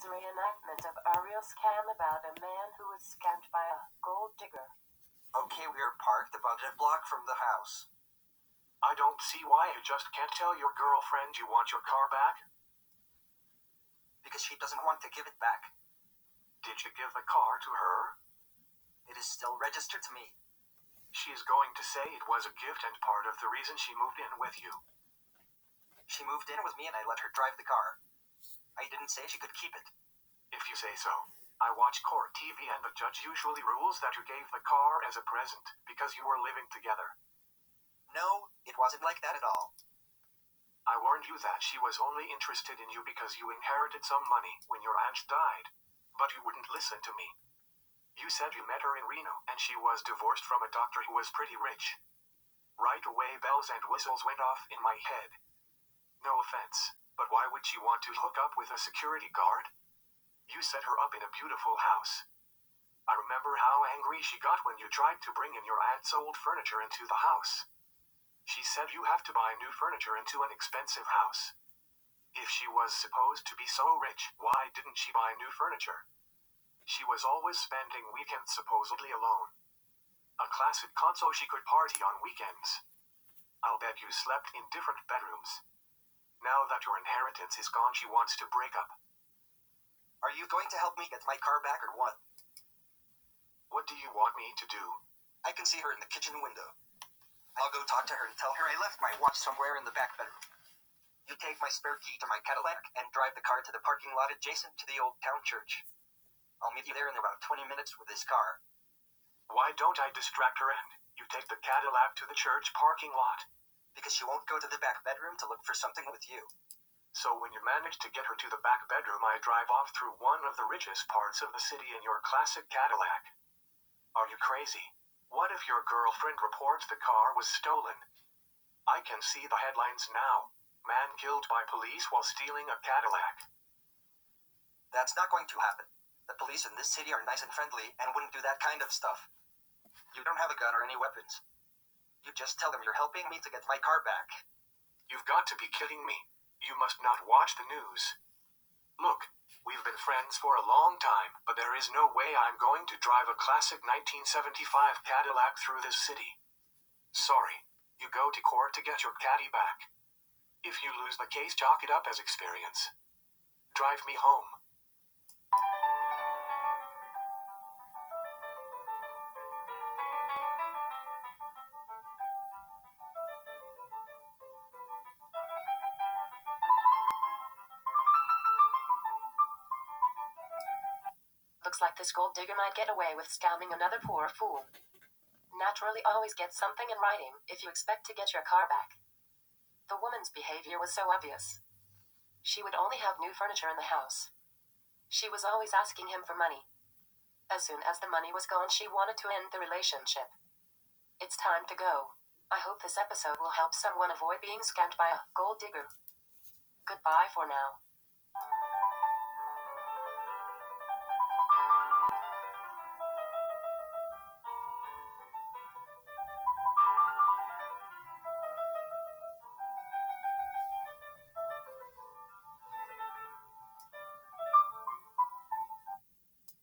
is a reenactment of a real scam about a man who was scammed by a gold digger. Okay, we are parked about a block from the house. I don't see why you just can't tell your girlfriend you want your car back. Because she doesn't want to give it back. Did you give the car to her? It is still registered to me. She's going to say it was a gift and part of the reason she moved in with you. She moved in with me and I let her drive the car. I didn't say she could keep it. If you say so. I watch court TV and the judge usually rules that you gave the car as a present because you were living together. No, it wasn't like that at all. I warned you that she was only interested in you because you inherited some money when your aunt died, but you wouldn't listen to me. You said you met her in Reno and she was divorced from a doctor who was pretty rich. Right away, bells and whistles went off in my head. No offense, but why would she want to hook up with a security guard? You set her up in a beautiful house. I remember how angry she got when you tried to bring in your aunt's old furniture into the house. She said you have to buy new furniture into an expensive house. If she was supposed to be so rich, why didn't she buy new furniture? She was always spending weekends supposedly alone. A classic console she could party on weekends. I'll bet you slept in different bedrooms. Now that your inheritance is gone, she wants to break up. Are you going to help me get my car back or what? What do you want me to do? I can see her in the kitchen window. I'll go talk to her and tell her I left my watch somewhere in the back bedroom. You take my spare key to my Cadillac and drive the car to the parking lot adjacent to the old town church. I'll meet you there in about 20 minutes with this car. Why don't I distract her and you take the Cadillac to the church parking lot? Because she won't go to the back bedroom to look for something with you. So when you manage to get her to the back bedroom, I drive off through one of the richest parts of the city in your classic Cadillac. Are you crazy? What if your girlfriend reports the car was stolen? I can see the headlines now. Man killed by police while stealing a Cadillac. That's not going to happen. The police in this city are nice and friendly and wouldn't do that kind of stuff. You don't have a gun or any weapons. You just tell them you're helping me to get my car back. You've got to be kidding me. You must not watch the news. Look, we've been friends for a long time, but there is no way I'm going to drive a classic 1975 Cadillac through this city. Sorry, you go to court to get your caddy back. If you lose the case, chalk it up as experience. Drive me home. Like this gold digger might get away with scamming another poor fool. Naturally, always get something in writing if you expect to get your car back. The woman's behavior was so obvious. She would only have new furniture in the house. She was always asking him for money. As soon as the money was gone, she wanted to end the relationship. It's time to go. I hope this episode will help someone avoid being scammed by a gold digger. Goodbye for now.